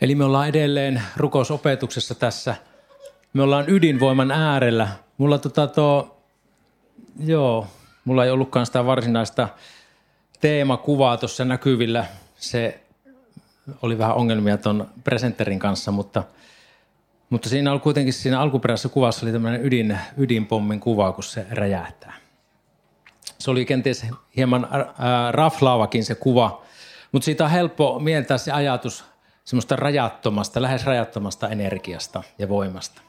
Eli me ollaan edelleen rukousopetuksessa tässä. Me ollaan ydinvoiman äärellä. Mulla tota tuo, joo, mulla ei ollutkaan sitä varsinaista teemakuvaa tuossa näkyvillä. Se oli vähän ongelmia tuon presenterin kanssa, mutta, mutta siinä oli kuitenkin siinä alkuperäisessä kuvassa oli tämmöinen ydin, ydinpommin kuva, kun se räjähtää. Se oli kenties hieman raflaavakin se kuva, mutta siitä on helppo mieltää se ajatus semmoista rajattomasta, lähes rajattomasta energiasta ja voimasta.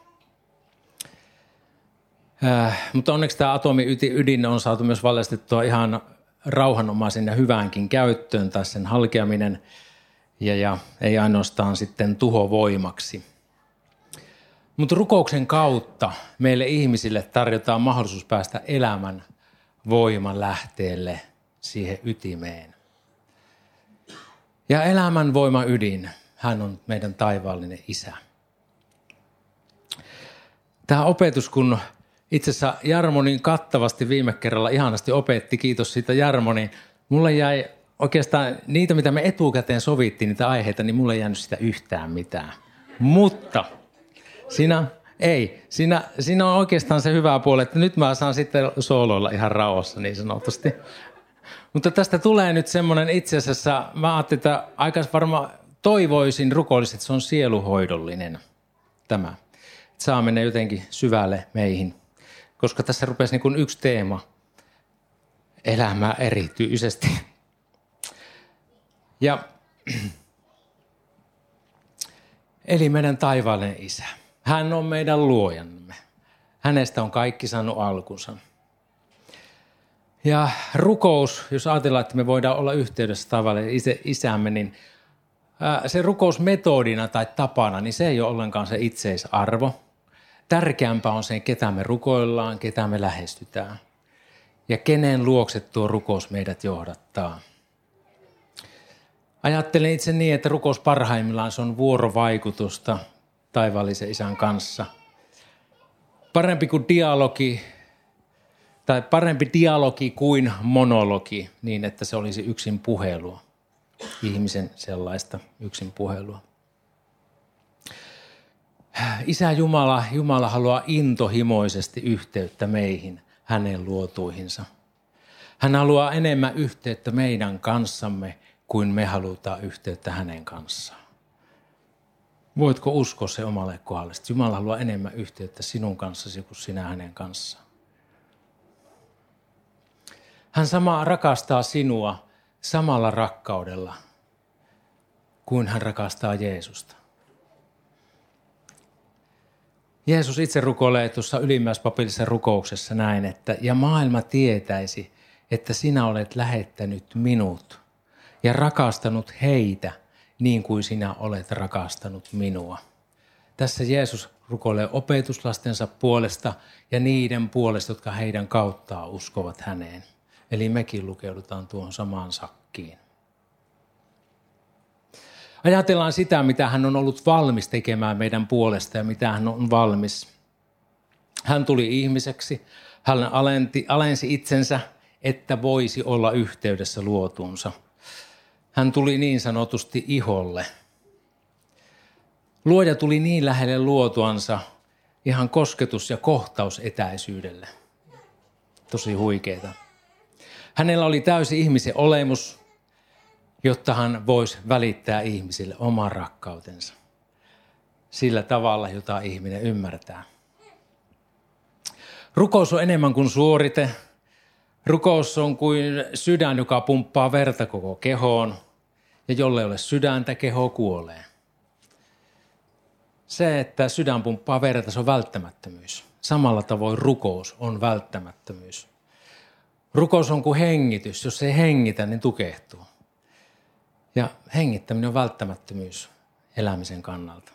Äh, mutta onneksi tämä atomi ydin on saatu myös valjastettua ihan rauhanomaisen ja hyväänkin käyttöön tai sen halkeaminen ja, ja ei ainoastaan sitten tuhovoimaksi. Mutta rukouksen kautta meille ihmisille tarjotaan mahdollisuus päästä elämän voiman lähteelle siihen ytimeen. Ja elämän voima ydin, hän on meidän taivaallinen isä. Tämä opetus, kun itse asiassa Jarmo niin kattavasti viime kerralla ihanasti opetti, kiitos siitä Jarmo, niin mulle jäi oikeastaan niitä, mitä me etukäteen sovittiin, niitä aiheita, niin mulle ei jäänyt sitä yhtään mitään. Mutta sinä, ei, siinä, siinä on oikeastaan se hyvä puoli, että nyt mä saan sitten sooloilla ihan rauhassa niin sanotusti. Mutta tästä tulee nyt semmoinen itse asiassa, mä ajattelin, että aika varmaan toivoisin rukoilliset, että se on sieluhoidollinen tämä. Että saa mennä jotenkin syvälle meihin. Koska tässä rupesi niin kuin yksi teema, elämää erityisesti. Ja, eli meidän taivaallinen isä. Hän on meidän luojamme. Hänestä on kaikki saanut alkunsa. Ja rukous, jos ajatellaan, että me voidaan olla yhteydessä tavalla isämme, niin se rukousmetodina tai tapana, niin se ei ole ollenkaan se itseisarvo. Tärkeämpää on se, ketä me rukoillaan, ketä me lähestytään. Ja kenen luokse tuo rukous meidät johdattaa. Ajattelen itse niin, että rukous parhaimmillaan se on vuorovaikutusta taivaallisen isän kanssa. Parempi kuin dialogi, tai parempi dialogi kuin monologi, niin että se olisi yksin puhelua ihmisen sellaista yksin puhelua. Isä Jumala, Jumala haluaa intohimoisesti yhteyttä meihin, hänen luotuihinsa. Hän haluaa enemmän yhteyttä meidän kanssamme kuin me halutaan yhteyttä hänen kanssaan. Voitko uskoa se omalle kohdalle, Jumala haluaa enemmän yhteyttä sinun kanssasi kuin sinä hänen kanssaan. Hän sama rakastaa sinua samalla rakkaudella kuin hän rakastaa Jeesusta. Jeesus itse rukoilee tuossa ylimmäispapillisessa rukouksessa näin, että ja maailma tietäisi, että sinä olet lähettänyt minut ja rakastanut heitä niin kuin sinä olet rakastanut minua. Tässä Jeesus rukoilee opetuslastensa puolesta ja niiden puolesta, jotka heidän kauttaan uskovat häneen. Eli mekin lukeudutaan tuohon samaan sakkiin. Ajatellaan sitä, mitä hän on ollut valmis tekemään meidän puolesta ja mitä hän on valmis. Hän tuli ihmiseksi, hän alenti, alensi itsensä, että voisi olla yhteydessä luotuunsa. Hän tuli niin sanotusti iholle. Luoja tuli niin lähelle luotuansa ihan kosketus- ja kohtausetäisyydelle. Tosi huikeeta. Hänellä oli täysi ihmisen olemus, jotta hän voisi välittää ihmisille oman rakkautensa sillä tavalla, jota ihminen ymmärtää. Rukous on enemmän kuin suorite. Rukous on kuin sydän, joka pumppaa verta koko kehoon. Ja jolle ei ole sydäntä, keho kuolee. Se, että sydän pumppaa verta, se on välttämättömyys. Samalla tavoin rukous on välttämättömyys. Rukous on kuin hengitys. Jos ei hengitä, niin tukehtuu. Ja hengittäminen on välttämättömyys elämisen kannalta.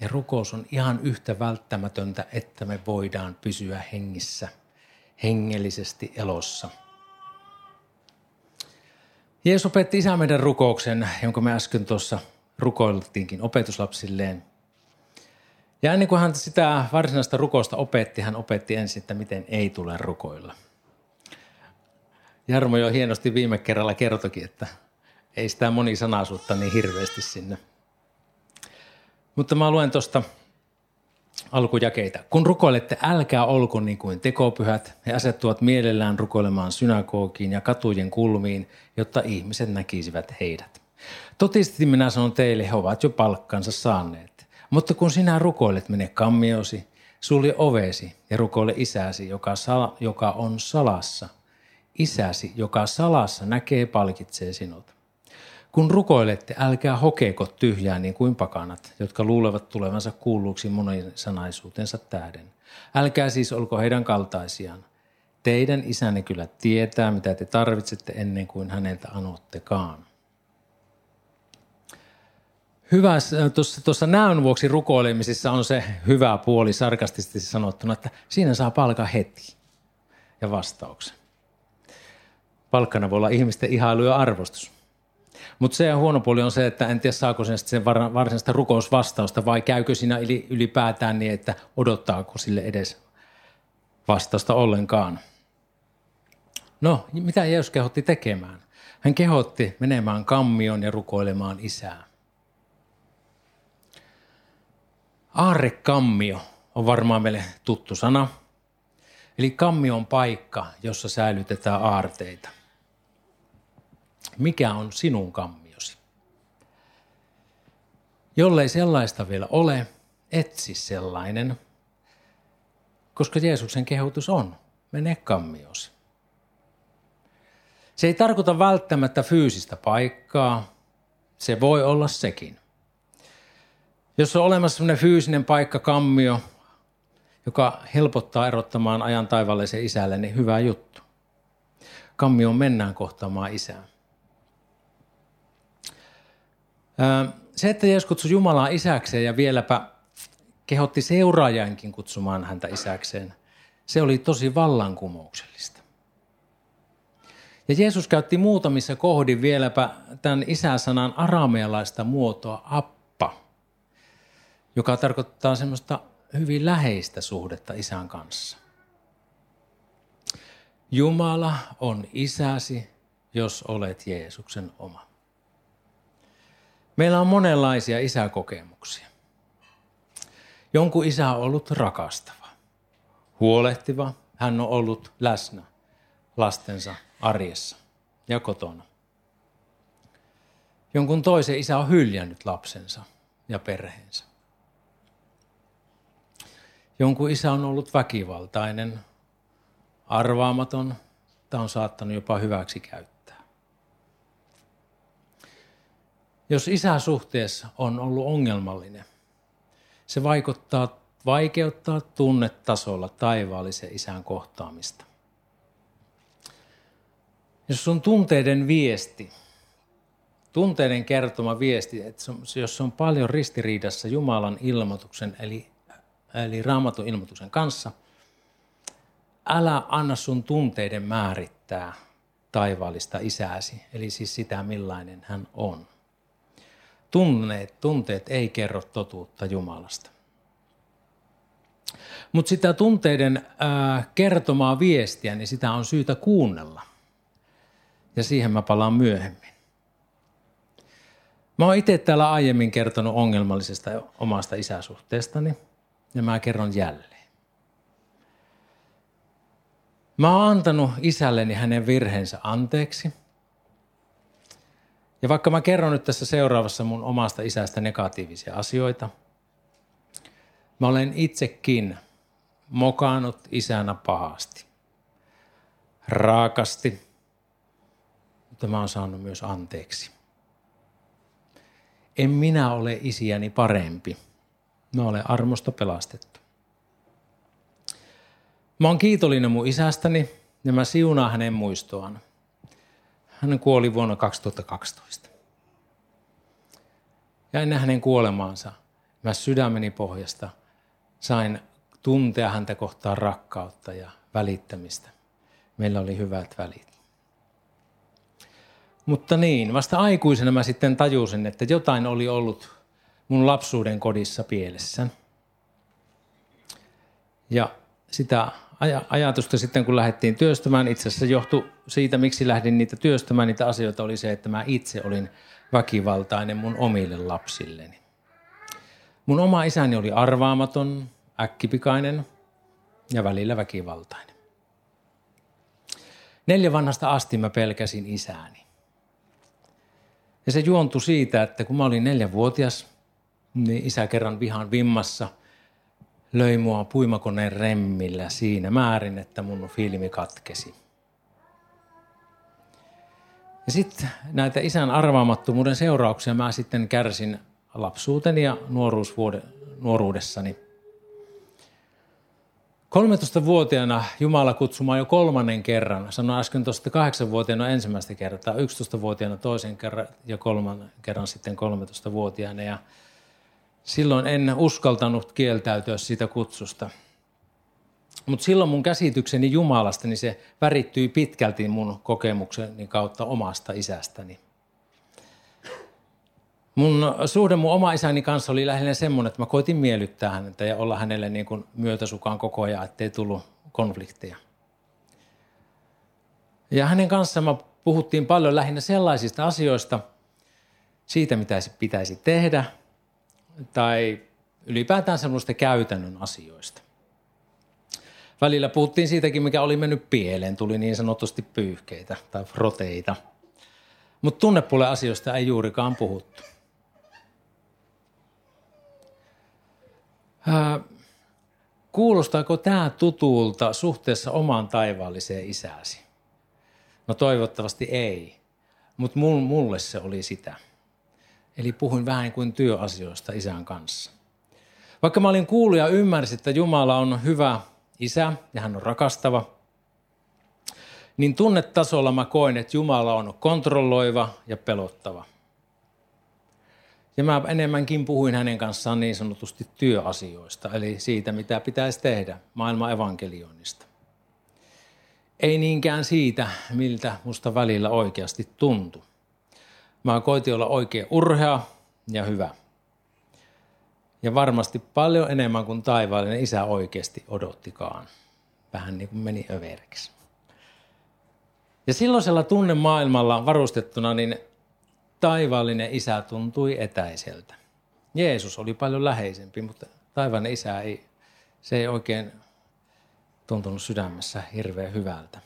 Ja rukous on ihan yhtä välttämätöntä, että me voidaan pysyä hengissä, hengellisesti elossa. Jeesus opetti isä meidän rukouksen, jonka me äsken tuossa rukoiltiinkin opetuslapsilleen. Ja ennen kuin hän sitä varsinaista rukousta opetti, hän opetti ensin, että miten ei tule rukoilla. Jarmo jo hienosti viime kerralla kertokin, että ei sitä monisanaisuutta niin hirveästi sinne. Mutta mä luen tuosta alkujakeita. Kun rukoilette, älkää olko niin kuin tekopyhät. He asettuvat mielellään rukoilemaan synagogiin ja katujen kulmiin, jotta ihmiset näkisivät heidät. Totisesti minä sanon teille, he ovat jo palkkansa saaneet. Mutta kun sinä rukoilet, mene kammiosi, sulje ovesi ja rukoile isäsi, joka, sal- joka on salassa. Isäsi, joka salassa näkee, palkitsee sinut. Kun rukoilette, älkää hokeeko tyhjää niin kuin pakanat, jotka luulevat tulevansa kuulluksi monisanaisuutensa tähden. Älkää siis olko heidän kaltaisiaan. Teidän isänne kyllä tietää, mitä te tarvitsette ennen kuin häneltä anottekaan. Hyvä, tuossa, tuossa näön vuoksi rukoilemisessa on se hyvä puoli sarkastisesti sanottuna, että siinä saa palkan heti ja vastauksen. Palkkana voi olla ihmisten ihailu ja arvostus. Mutta se huono puoli on se, että en tiedä saako sen, sen varsinaista rukousvastausta vai käykö siinä ylipäätään niin, että odottaako sille edes vastausta ollenkaan. No, mitä Jeesus kehotti tekemään? Hän kehotti menemään kammion ja rukoilemaan isää. Aarrekammio on varmaan meille tuttu sana. Eli kammio on paikka, jossa säilytetään aarteita – mikä on sinun kammiosi. Jollei sellaista vielä ole, etsi sellainen, koska Jeesuksen kehotus on, mene kammiosi. Se ei tarkoita välttämättä fyysistä paikkaa, se voi olla sekin. Jos on olemassa sellainen fyysinen paikka, kammio, joka helpottaa erottamaan ajan taivaallisen isälle, niin hyvä juttu. Kammioon mennään kohtaamaan isää. Se, että Jeesus kutsui Jumalaa isäkseen ja vieläpä kehotti seuraajankin kutsumaan häntä isäkseen, se oli tosi vallankumouksellista. Ja Jeesus käytti muutamissa kohdin vieläpä tämän isäsanan aramealaista muotoa appa, joka tarkoittaa semmoista hyvin läheistä suhdetta isän kanssa. Jumala on isäsi, jos olet Jeesuksen oma. Meillä on monenlaisia isäkokemuksia. Jonkun isä on ollut rakastava, huolehtiva. Hän on ollut läsnä lastensa arjessa ja kotona. Jonkun toisen isä on hyljännyt lapsensa ja perheensä. Jonkun isä on ollut väkivaltainen, arvaamaton tai on saattanut jopa hyväksi käyttää. Jos isäsuhteessa on ollut ongelmallinen, se vaikuttaa, vaikeuttaa tunnetasolla taivaallisen isän kohtaamista. Jos on tunteiden viesti, tunteiden kertoma viesti, että jos se on paljon ristiriidassa Jumalan ilmoituksen, eli, eli raamatun ilmoituksen kanssa, älä anna sun tunteiden määrittää taivaallista isääsi, eli siis sitä millainen hän on. Tunneet, tunteet ei kerro totuutta Jumalasta. Mutta sitä tunteiden ää, kertomaa viestiä, niin sitä on syytä kuunnella. Ja siihen mä palaan myöhemmin. Mä oon itse täällä aiemmin kertonut ongelmallisesta omasta isäsuhteestani, ja mä kerron jälleen. Mä oon antanut isälleni hänen virheensä anteeksi – ja vaikka mä kerron nyt tässä seuraavassa mun omasta isästä negatiivisia asioita, mä olen itsekin mokannut isänä pahasti. Raakasti, mutta mä oon saanut myös anteeksi. En minä ole isiäni parempi. Mä olen armosta pelastettu. Mä oon kiitollinen mun isästäni ja mä siunaan hänen muistoaan. Hän kuoli vuonna 2012. Ja ennen hänen kuolemaansa mä sydämeni pohjasta sain tuntea häntä kohtaan rakkautta ja välittämistä. Meillä oli hyvät välit. Mutta niin, vasta aikuisena mä sitten tajusin, että jotain oli ollut mun lapsuuden kodissa pielessä. Ja sitä ajatusta sitten, kun lähdettiin työstämään. Itse asiassa johtui siitä, miksi lähdin niitä työstämään, niitä asioita oli se, että mä itse olin väkivaltainen mun omille lapsilleni. Mun oma isäni oli arvaamaton, äkkipikainen ja välillä väkivaltainen. Neljä vanhasta asti mä pelkäsin isääni. Ja se juontui siitä, että kun mä olin neljävuotias, niin isä kerran vihan vimmassa löi mua puimakoneen remmillä siinä määrin, että mun filmi katkesi. Ja sitten näitä isän arvaamattomuuden seurauksia mä sitten kärsin lapsuuteni ja nuoruudessani. 13-vuotiaana Jumala kutsumaan jo kolmannen kerran. Sanoin äsken tuosta 8-vuotiaana ensimmäistä kertaa, 11-vuotiaana toisen kerran ja kolmannen kerran sitten 13-vuotiaana. Ja silloin en uskaltanut kieltäytyä siitä kutsusta. Mutta silloin mun käsitykseni Jumalasta, niin se värittyi pitkälti mun kokemukseni kautta omasta isästäni. Mun suhde mun oma isäni kanssa oli lähinnä semmoinen, että mä koitin miellyttää häntä ja olla hänelle niin kuin myötäsukaan koko ajan, ettei tullut konflikteja. Ja hänen kanssaan puhuttiin paljon lähinnä sellaisista asioista, siitä mitä pitäisi tehdä, tai ylipäätään semmoista käytännön asioista. Välillä puhuttiin siitäkin, mikä oli mennyt pieleen, tuli niin sanotusti pyyhkeitä tai froteita. Mutta tunnepuolen asioista ei juurikaan puhuttu. kuulostaako tämä tutulta suhteessa omaan taivaalliseen isääsi? No toivottavasti ei, mutta mulle se oli sitä. Eli puhuin vähän kuin työasioista isän kanssa. Vaikka mä olin kuullut ja ymmärsin, että Jumala on hyvä isä ja hän on rakastava, niin tunnetasolla mä koin, että Jumala on kontrolloiva ja pelottava. Ja mä enemmänkin puhuin hänen kanssaan niin sanotusti työasioista, eli siitä, mitä pitäisi tehdä maailman evankelioinnista. Ei niinkään siitä, miltä musta välillä oikeasti tuntui. Mä koitin olla oikein urhea ja hyvä. Ja varmasti paljon enemmän kuin taivaallinen isä oikeasti odottikaan. Vähän niin kuin meni överiksi. Ja silloisella tunnemaailmalla varustettuna, niin taivaallinen isä tuntui etäiseltä. Jeesus oli paljon läheisempi, mutta taivaallinen isä ei, se ei oikein tuntunut sydämessä hirveän hyvältä.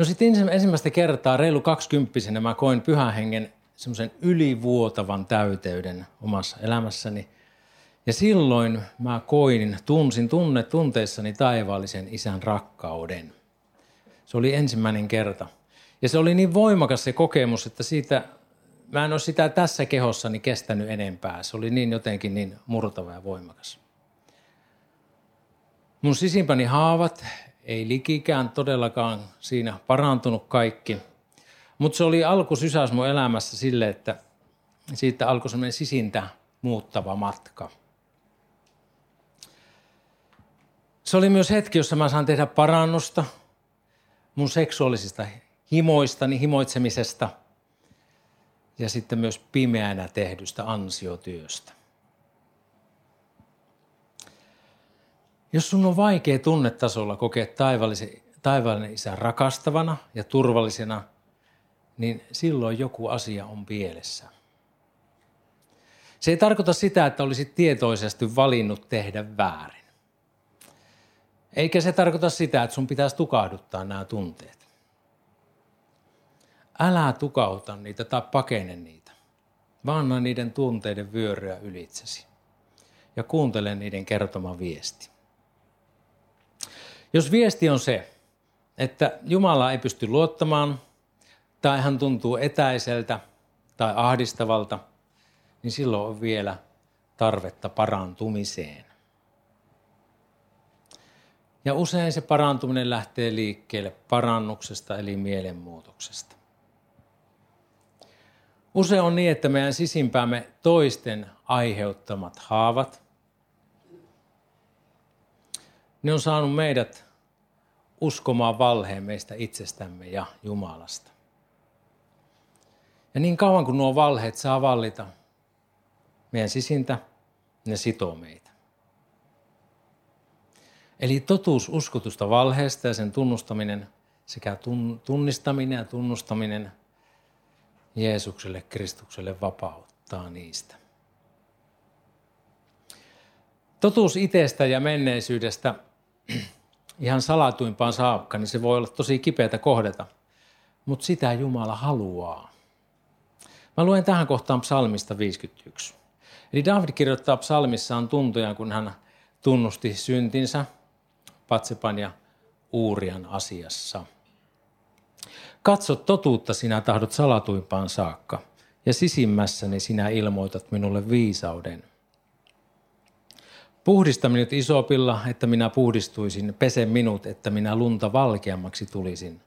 No sitten ensimmäistä kertaa reilu kaksikymppisenä mä koin pyhän hengen semmoisen ylivuotavan täyteyden omassa elämässäni. Ja silloin mä koin, tunsin tunne tunteissani taivaallisen isän rakkauden. Se oli ensimmäinen kerta – ja se oli niin voimakas se kokemus, että siitä, mä en ole sitä tässä kehossani kestänyt enempää. Se oli niin jotenkin niin murtava ja voimakas. Mun sisimpäni haavat ei likikään todellakaan siinä parantunut kaikki. Mutta se oli alkusysäys mun elämässä sille, että siitä alkoi semmoinen sisintä muuttava matka. Se oli myös hetki, jossa mä saan tehdä parannusta mun seksuaalisista himoistani, himoitsemisesta ja sitten myös pimeänä tehdystä ansiotyöstä. Jos sun on vaikea tunnetasolla kokea taivaallinen isä rakastavana ja turvallisena, niin silloin joku asia on pielessä. Se ei tarkoita sitä, että olisit tietoisesti valinnut tehdä väärin. Eikä se tarkoita sitä, että sun pitäisi tukahduttaa nämä tunteet. Älä tukauta niitä tai pakene niitä, vaan anna niiden tunteiden vyöryä ylitsesi ja kuuntele niiden kertoma viesti. Jos viesti on se, että Jumala ei pysty luottamaan tai hän tuntuu etäiseltä tai ahdistavalta, niin silloin on vielä tarvetta parantumiseen. Ja usein se parantuminen lähtee liikkeelle parannuksesta eli mielenmuutoksesta. Usein on niin, että meidän sisimpäämme toisten aiheuttamat haavat, ne on saanut meidät uskomaan valheen meistä itsestämme ja Jumalasta. Ja niin kauan kuin nuo valheet saa vallita meidän sisintä, ne sitoo meitä. Eli totuus uskotusta valheesta ja sen tunnustaminen sekä tunnistaminen ja tunnustaminen Jeesukselle, Kristukselle vapauttaa niistä. Totuus itsestä ja menneisyydestä ihan salatuimpaan saakka, niin se voi olla tosi kipeätä kohdata. Mutta sitä Jumala haluaa. Mä luen tähän kohtaan psalmista 51. Eli David kirjoittaa psalmissaan tuntojaan, kun hän tunnusti syntinsä Patsepan ja Uurian asiassa. Katso totuutta sinä tahdot salatuimpaan saakka, ja sisimmässäni sinä ilmoitat minulle viisauden. Puhdista minut isopilla, että minä puhdistuisin, pese minut, että minä lunta valkeammaksi tulisin.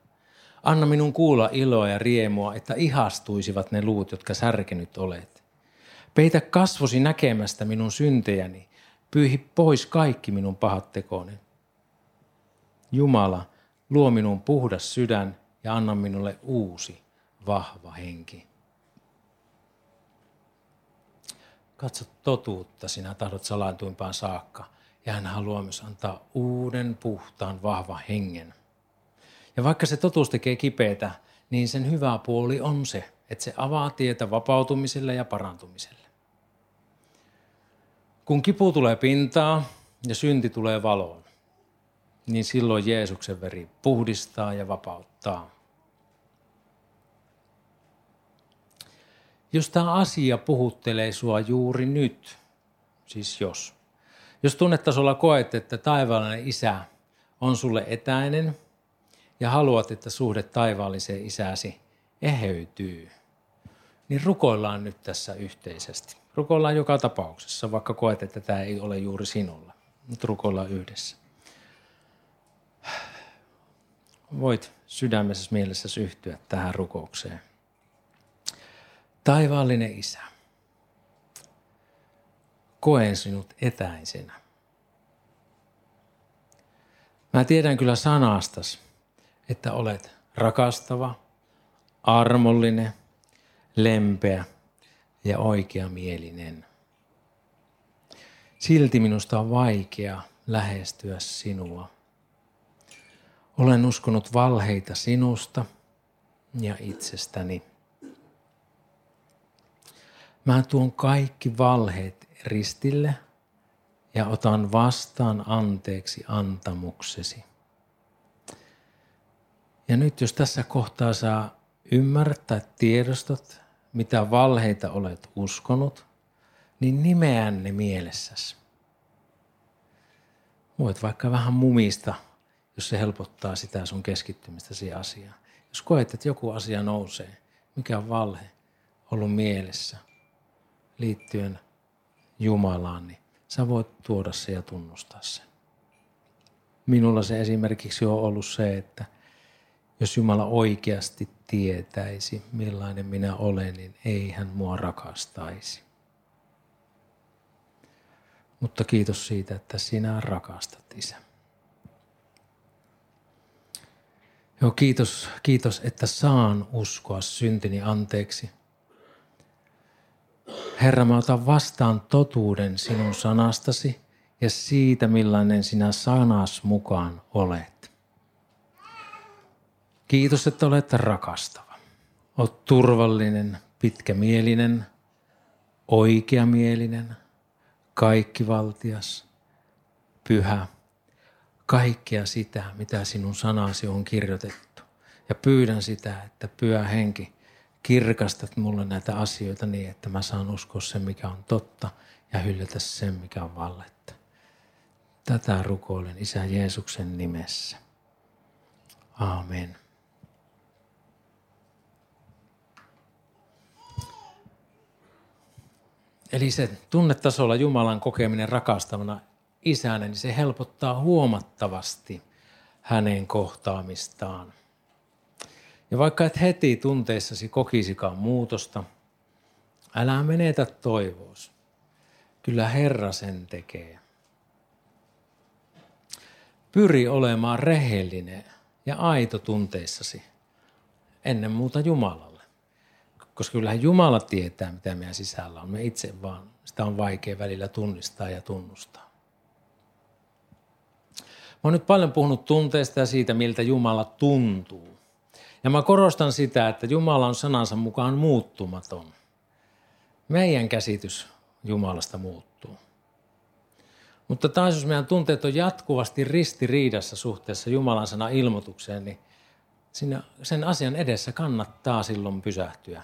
Anna minun kuulla iloa ja riemua, että ihastuisivat ne luut, jotka särkenyt olet. Peitä kasvosi näkemästä minun syntejäni, pyyhi pois kaikki minun pahat tekoni. Jumala, luo minun puhdas sydän ja anna minulle uusi, vahva henki. Katso totuutta, sinä tahdot salaintuimpaan saakka. Ja hän haluaa myös antaa uuden, puhtaan, vahvan hengen. Ja vaikka se totuus tekee kipeätä, niin sen hyvä puoli on se, että se avaa tietä vapautumiselle ja parantumiselle. Kun kipu tulee pintaa ja synti tulee valoon, niin silloin Jeesuksen veri puhdistaa ja vapauttaa. Jos tämä asia puhuttelee sua juuri nyt, siis jos, jos tunnetasolla koet, että taivaallinen isä on sulle etäinen ja haluat, että suhde taivaalliseen isäsi eheytyy, niin rukoillaan nyt tässä yhteisesti. Rukoillaan joka tapauksessa, vaikka koet, että tämä ei ole juuri sinulla. Nyt rukoillaan yhdessä. Voit sydämessä mielessä yhtyä tähän rukoukseen. Taivaallinen Isä, koen sinut etäisenä. Mä tiedän kyllä sanastas, että olet rakastava, armollinen, lempeä ja oikeamielinen. Silti minusta on vaikea lähestyä sinua. Olen uskonut valheita sinusta ja itsestäni. Mä tuon kaikki valheet ristille ja otan vastaan anteeksi antamuksesi. Ja nyt jos tässä kohtaa saa ymmärtää tiedostot, mitä valheita olet uskonut, niin nimeän ne mielessäsi. Voit vaikka vähän mumista, jos se helpottaa sitä sun keskittymistä siihen asiaan. Jos koet, että joku asia nousee, mikä on valhe ollut mielessä – liittyen Jumalaan, niin sä voit tuoda se ja tunnustaa sen. Minulla se esimerkiksi on ollut se, että jos Jumala oikeasti tietäisi, millainen minä olen, niin ei hän mua rakastaisi. Mutta kiitos siitä, että sinä rakastat, Isä. Joo, kiitos, kiitos, että saan uskoa syntini anteeksi – Herra, mä otan vastaan totuuden sinun sanastasi ja siitä, millainen sinä sanas mukaan olet. Kiitos, että olet rakastava. Olet turvallinen, pitkämielinen, oikeamielinen, kaikkivaltias, pyhä. Kaikkea sitä, mitä sinun sanasi on kirjoitettu. Ja pyydän sitä, että pyhä henki kirkastat mulle näitä asioita niin, että mä saan uskoa sen, mikä on totta ja hyllätä sen, mikä on valletta. Tätä rukoilen Isä Jeesuksen nimessä. Amen. Eli se tunnetasolla Jumalan kokeminen rakastavana isänä, niin se helpottaa huomattavasti hänen kohtaamistaan. Ja vaikka et heti tunteissasi kokisikaan muutosta, älä menetä toivoos. Kyllä Herra sen tekee. Pyri olemaan rehellinen ja aito tunteissasi ennen muuta Jumalalle. Koska kyllähän Jumala tietää, mitä meidän sisällä on. Me itse vaan sitä on vaikea välillä tunnistaa ja tunnustaa. oon nyt paljon puhunut tunteista ja siitä, miltä Jumala tuntuu. Ja mä korostan sitä, että Jumala on sanansa mukaan muuttumaton. Meidän käsitys Jumalasta muuttuu. Mutta taas jos meidän tunteet on jatkuvasti ristiriidassa suhteessa Jumalan sana ilmoitukseen, niin siinä, sen asian edessä kannattaa silloin pysähtyä.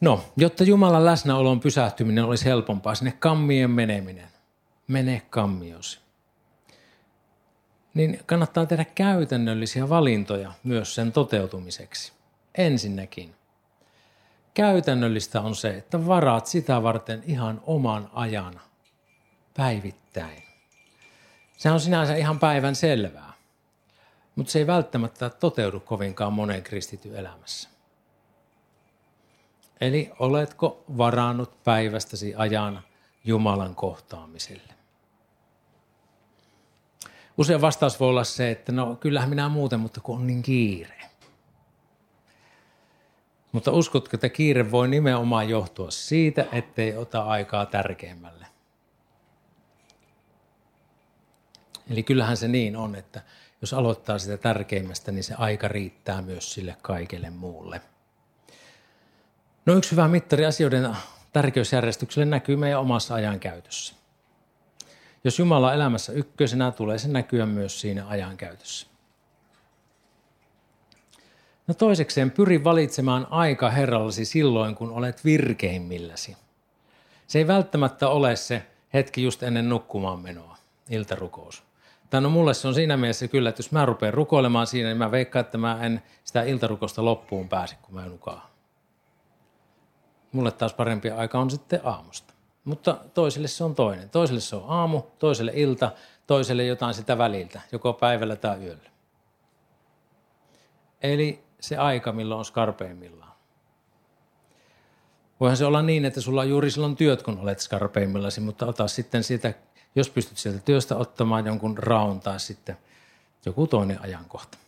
No, jotta Jumalan läsnäolon pysähtyminen olisi helpompaa, sinne kammien meneminen. Mene kammiosi. Niin kannattaa tehdä käytännöllisiä valintoja myös sen toteutumiseksi. Ensinnäkin, käytännöllistä on se, että varaat sitä varten ihan oman ajan päivittäin. Se on sinänsä ihan päivän selvää, mutta se ei välttämättä toteudu kovinkaan monen kristityn elämässä. Eli oletko varannut päivästäsi ajan Jumalan kohtaamiselle? Usein vastaus voi olla se, että no kyllähän minä muuten, mutta kun on niin kiire. Mutta uskotko, että kiire voi nimenomaan johtua siitä, ettei ota aikaa tärkeimmälle? Eli kyllähän se niin on, että jos aloittaa sitä tärkeimmästä, niin se aika riittää myös sille kaikelle muulle. No yksi hyvä mittari asioiden tärkeysjärjestykselle näkyy meidän omassa ajankäytössä. Jos Jumala on elämässä ykkösenä, tulee se näkyä myös siinä ajankäytössä. No toisekseen pyri valitsemaan aika Herrallasi silloin, kun olet virkeimmilläsi. Se ei välttämättä ole se hetki just ennen nukkumaan menoa, iltarukous. Tai no mulle se on siinä mielessä kyllä, että jos mä rupean rukoilemaan siinä, niin mä veikkaan, että mä en sitä iltarukosta loppuun pääse, kun mä nukaan. Mulle taas parempi aika on sitten aamusta. Mutta toiselle se on toinen. Toiselle se on aamu, toiselle ilta, toiselle jotain sitä väliltä, joko päivällä tai yöllä. Eli se aika, milloin on skarpeimmillaan. Voihan se olla niin, että sulla on juuri silloin työt, kun olet skarpeimmillasi, mutta ota sitten sitä, jos pystyt sieltä työstä ottamaan jonkun raun tai sitten joku toinen ajankohta.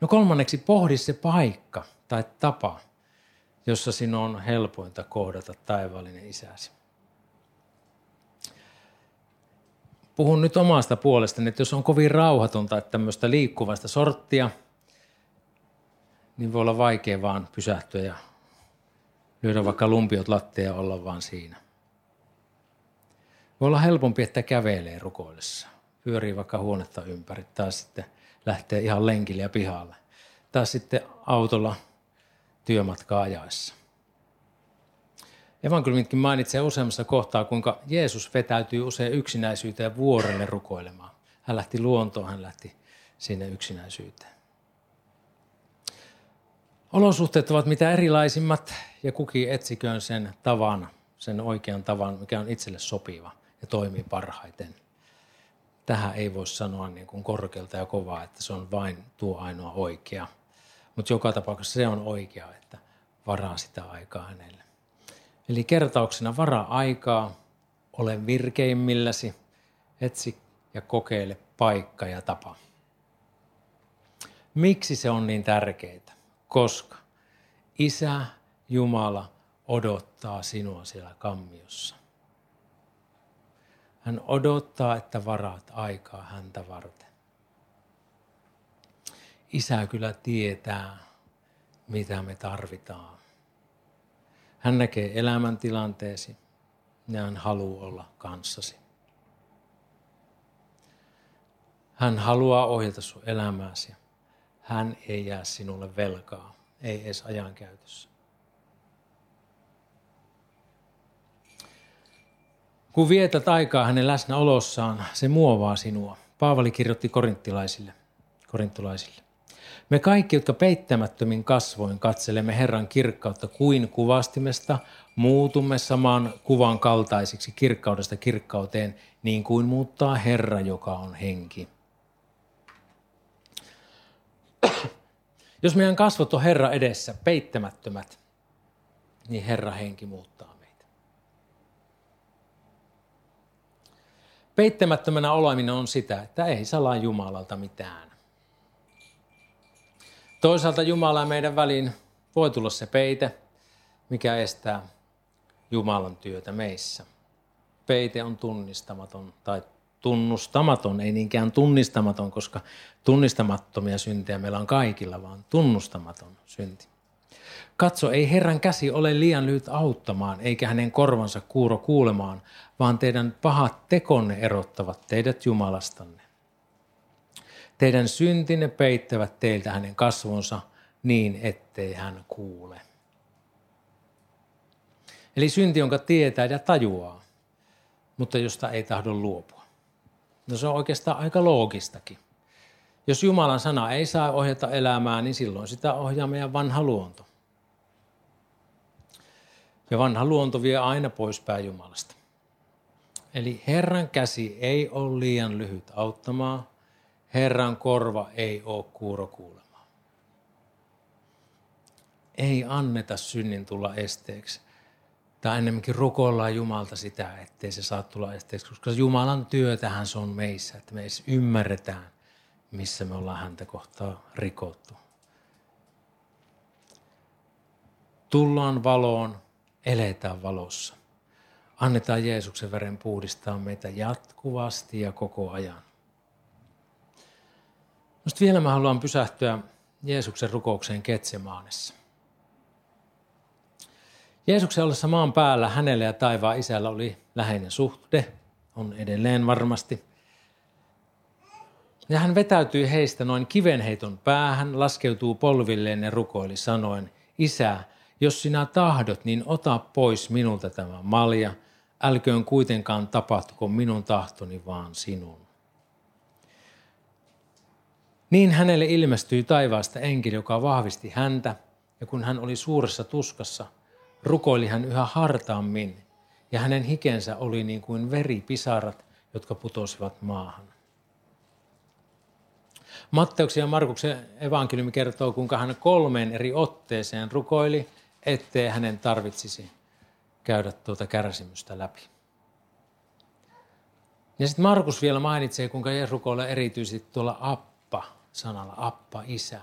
No kolmanneksi, pohdi se paikka tai tapa, jossa sinun on helpointa kohdata taivaallinen isäsi. Puhun nyt omasta puolestani, että jos on kovin rauhatonta, että tämmöistä liikkuvasta sorttia, niin voi olla vaikea vaan pysähtyä ja lyödä vaikka lumpiot lattia ja olla vaan siinä. Voi olla helpompi, että kävelee rukoillessa. Pyörii vaikka huonetta ympäri tai sitten lähtee ihan lenkille ja pihalle. Tai sitten autolla työmatkaa ajaessa. Evankeliumitkin mainitsee useammassa kohtaa, kuinka Jeesus vetäytyy usein yksinäisyyteen vuorelle rukoilemaan. Hän lähti luontoon, hän lähti sinne yksinäisyyteen. Olosuhteet ovat mitä erilaisimmat ja kukin etsiköön sen tavan, sen oikean tavan, mikä on itselle sopiva ja toimii parhaiten. Tähän ei voi sanoa niin kuin korkealta ja kovaa, että se on vain tuo ainoa oikea. Mutta joka tapauksessa se on oikea, että varaa sitä aikaa hänelle. Eli kertauksena varaa aikaa, ole virkeimmilläsi, etsi ja kokeile paikka ja tapa. Miksi se on niin tärkeää? Koska Isä Jumala odottaa sinua siellä kammiossa. Hän odottaa, että varaat aikaa häntä varten. Isä kyllä tietää, mitä me tarvitaan. Hän näkee elämäntilanteesi ja hän haluaa olla kanssasi. Hän haluaa ohjata sun elämääsi. Hän ei jää sinulle velkaa, ei edes ajankäytössä. Kun vietät aikaa hänen läsnäolossaan, se muovaa sinua. Paavali kirjoitti korinttilaisille, korinttilaisille. Me kaikki, jotka peittämättömin kasvoin katselemme Herran kirkkautta kuin kuvastimesta, muutumme saman kuvan kaltaisiksi kirkkaudesta kirkkauteen, niin kuin muuttaa Herra, joka on henki. Jos meidän kasvot on Herra edessä, peittämättömät, niin Herra henki muuttaa meitä. Peittämättömänä oleminen on sitä, että ei salaa Jumalalta mitään. Toisaalta Jumala meidän väliin voi tulla se peite, mikä estää Jumalan työtä meissä. peite on tunnistamaton tai tunnustamaton, ei niinkään tunnistamaton, koska tunnistamattomia syntejä meillä on kaikilla, vaan tunnustamaton synti. Katso, ei Herran käsi ole liian lyhyt auttamaan, eikä hänen korvansa kuuro kuulemaan, vaan teidän pahat tekonne erottavat teidät Jumalastanne. Teidän syntinne peittävät teiltä hänen kasvonsa niin, ettei hän kuule. Eli synti, jonka tietää ja tajuaa, mutta josta ei tahdo luopua. No se on oikeastaan aika loogistakin. Jos Jumalan sana ei saa ohjata elämää, niin silloin sitä ohjaa meidän vanha luonto. Ja vanha luonto vie aina poispäin Jumalasta. Eli Herran käsi ei ole liian lyhyt auttamaan, Herran korva ei ole kuuro kuulemaan. Ei anneta synnin tulla esteeksi. Tai ennemminkin rukoillaan Jumalta sitä, ettei se saa tulla esteeksi, koska Jumalan työtähän se on meissä, että me edes ymmärretään, missä me ollaan häntä kohtaa rikottu. Tullaan valoon, eletään valossa. Annetaan Jeesuksen veren puhdistaa meitä jatkuvasti ja koko ajan. Sitten vielä mä haluan pysähtyä Jeesuksen rukoukseen Ketsemaanessa. Jeesuksen ollessa maan päällä hänellä ja taivaan isällä oli läheinen suhde, on edelleen varmasti. Ja hän vetäytyi heistä noin kivenheiton päähän, laskeutuu polvilleen ja rukoili sanoen, Isä, jos sinä tahdot, niin ota pois minulta tämä malja, älköön kuitenkaan tapahtuko minun tahtoni, vaan sinun. Niin hänelle ilmestyi taivaasta enkeli, joka vahvisti häntä, ja kun hän oli suuressa tuskassa, rukoili hän yhä hartaammin, ja hänen hikensä oli niin kuin veripisarat, jotka putosivat maahan. Matteuksen ja Markuksen evankeliumi kertoo, kuinka hän kolmeen eri otteeseen rukoili, ettei hänen tarvitsisi käydä tuota kärsimystä läpi. Ja sitten Markus vielä mainitsee, kuinka Jeesus rukoilee erityisesti tuolla Appa sanalla, Appa Isä,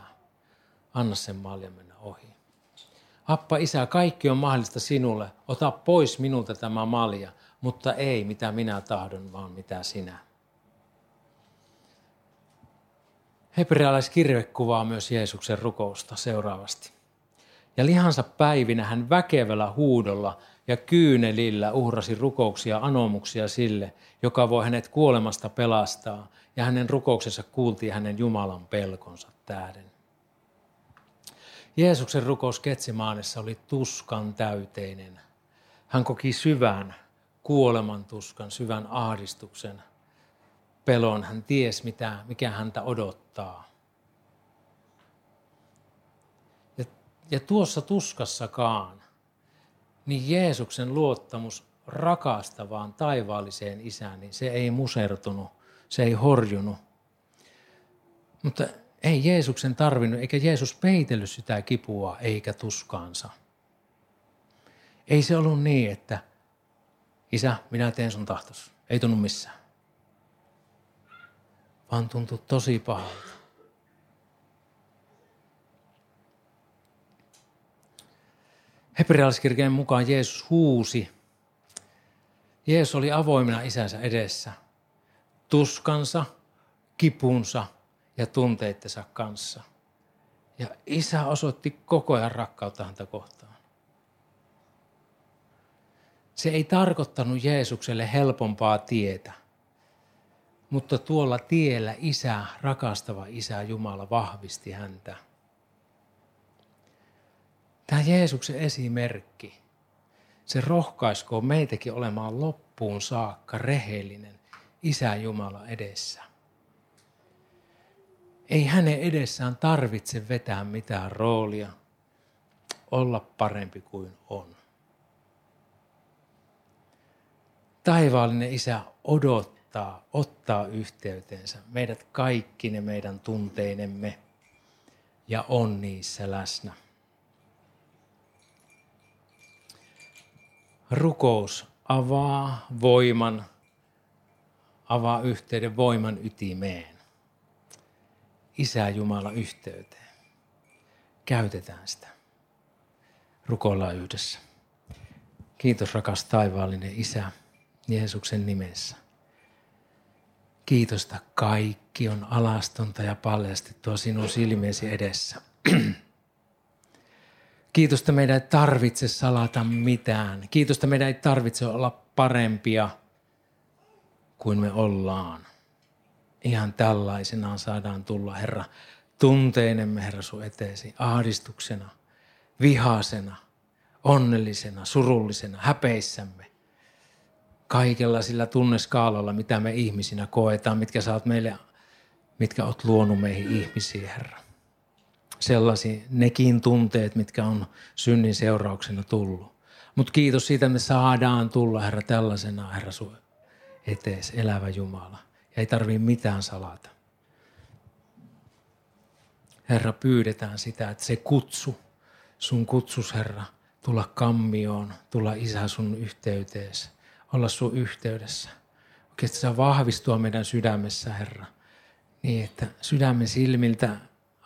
anna sen maljan mennä ohi. Appa Isä, kaikki on mahdollista sinulle, ota pois minulta tämä malja, mutta ei mitä minä tahdon, vaan mitä sinä. Hebrealaiskirje kuvaa myös Jeesuksen rukousta seuraavasti. Ja lihansa päivinä hän väkevällä huudolla ja kyynelillä uhrasi rukouksia anomuksia sille, joka voi hänet kuolemasta pelastaa, ja hänen rukouksensa kuultiin hänen Jumalan pelkonsa tähden. Jeesuksen rukous Ketsimaanessa oli tuskan täyteinen. Hän koki syvän kuoleman tuskan, syvän ahdistuksen, pelon. Hän ties, mitä, mikä häntä odottaa. Ja, ja tuossa tuskassakaan, niin Jeesuksen luottamus rakastavaan taivaalliseen isään, niin se ei musertunut, se ei horjunut. Mutta ei Jeesuksen tarvinnut, eikä Jeesus peitellyt sitä kipua eikä tuskaansa. Ei se ollut niin, että isä, minä teen sun tahtos. Ei tunnu missään. Vaan tuntui tosi pahalta. Hebrealaiskirjeen mukaan Jeesus huusi. Jeesus oli avoimena isänsä edessä. Tuskansa, kipunsa ja tunteittensa kanssa. Ja isä osoitti koko ajan rakkautta häntä kohtaan. Se ei tarkoittanut Jeesukselle helpompaa tietä, mutta tuolla tiellä isä, rakastava isä Jumala vahvisti häntä. Tämä Jeesuksen esimerkki, se rohkaiskoo meitäkin olemaan loppuun saakka rehellinen Isä Jumala edessä. Ei hänen edessään tarvitse vetää mitään roolia, olla parempi kuin on. Taivaallinen Isä odottaa, ottaa yhteyteensä meidät kaikki ne meidän tunteinemme ja on niissä läsnä. Rukous avaa voiman, avaa yhteyden voiman ytimeen. Isä Jumala yhteyteen. Käytetään sitä. Rukoillaan yhdessä. Kiitos rakas taivaallinen Isä. Jeesuksen nimessä. Kiitosta kaikki on alastonta ja paljastettua sinun silmiesi edessä. Kiitosta meidän ei tarvitse salata mitään. Kiitosta meidän ei tarvitse olla parempia kuin me ollaan. Ihan tällaisenaan saadaan tulla, Herra, tunteinemme, Herra, sun eteesi, ahdistuksena, vihasena, onnellisena, surullisena, häpeissämme. Kaikella sillä tunneskaalalla, mitä me ihmisinä koetaan, mitkä sä oot meille, mitkä oot luonut meihin ihmisiä, Herra. Sellaisia, nekin tunteet, mitkä on synnin seurauksena tullut. Mutta kiitos siitä, me saadaan tulla, Herra, tällaisena, Herra, sun etees, elävä Jumala. Ja ei tarvitse mitään salata. Herra, pyydetään sitä, että se kutsu, sun kutsus, Herra, tulla kammioon, tulla Isä sun yhteyteesi, olla sun yhteydessä. Oikeasti saa vahvistua meidän sydämessä, Herra, niin että sydämen silmiltä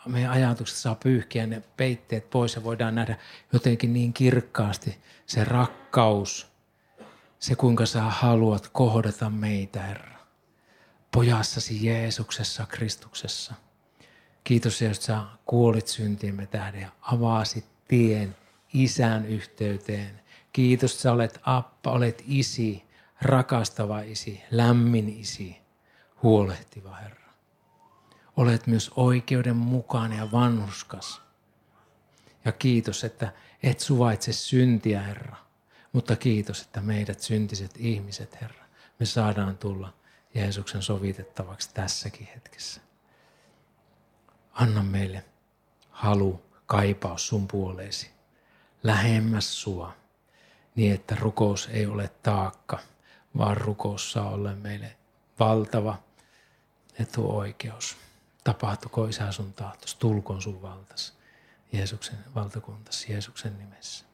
meidän ajatukset saa pyyhkiä ne peitteet pois ja voidaan nähdä jotenkin niin kirkkaasti se rakkaus, se kuinka sä haluat kohdata meitä, Herra. Pojassasi Jeesuksessa, Kristuksessa. Kiitos, että sä kuolit syntiimme tähden ja avasit tien isän yhteyteen. Kiitos, että sä olet appa, olet isi, rakastava isi, lämmin isi, huolehtiva Herra. Olet myös oikeudenmukainen ja vanhuskas. Ja kiitos, että et suvaitse syntiä, Herra. Mutta kiitos, että meidät syntiset ihmiset, Herra, me saadaan tulla Jeesuksen sovitettavaksi tässäkin hetkessä. Anna meille halu, kaipaus sun puoleesi, lähemmäs sua, niin että rukous ei ole taakka, vaan rukous saa olla meille valtava etuoikeus. Tapahtuko isä sun tahtos, tulkoon sun valtas, Jeesuksen valtakuntas, Jeesuksen nimessä.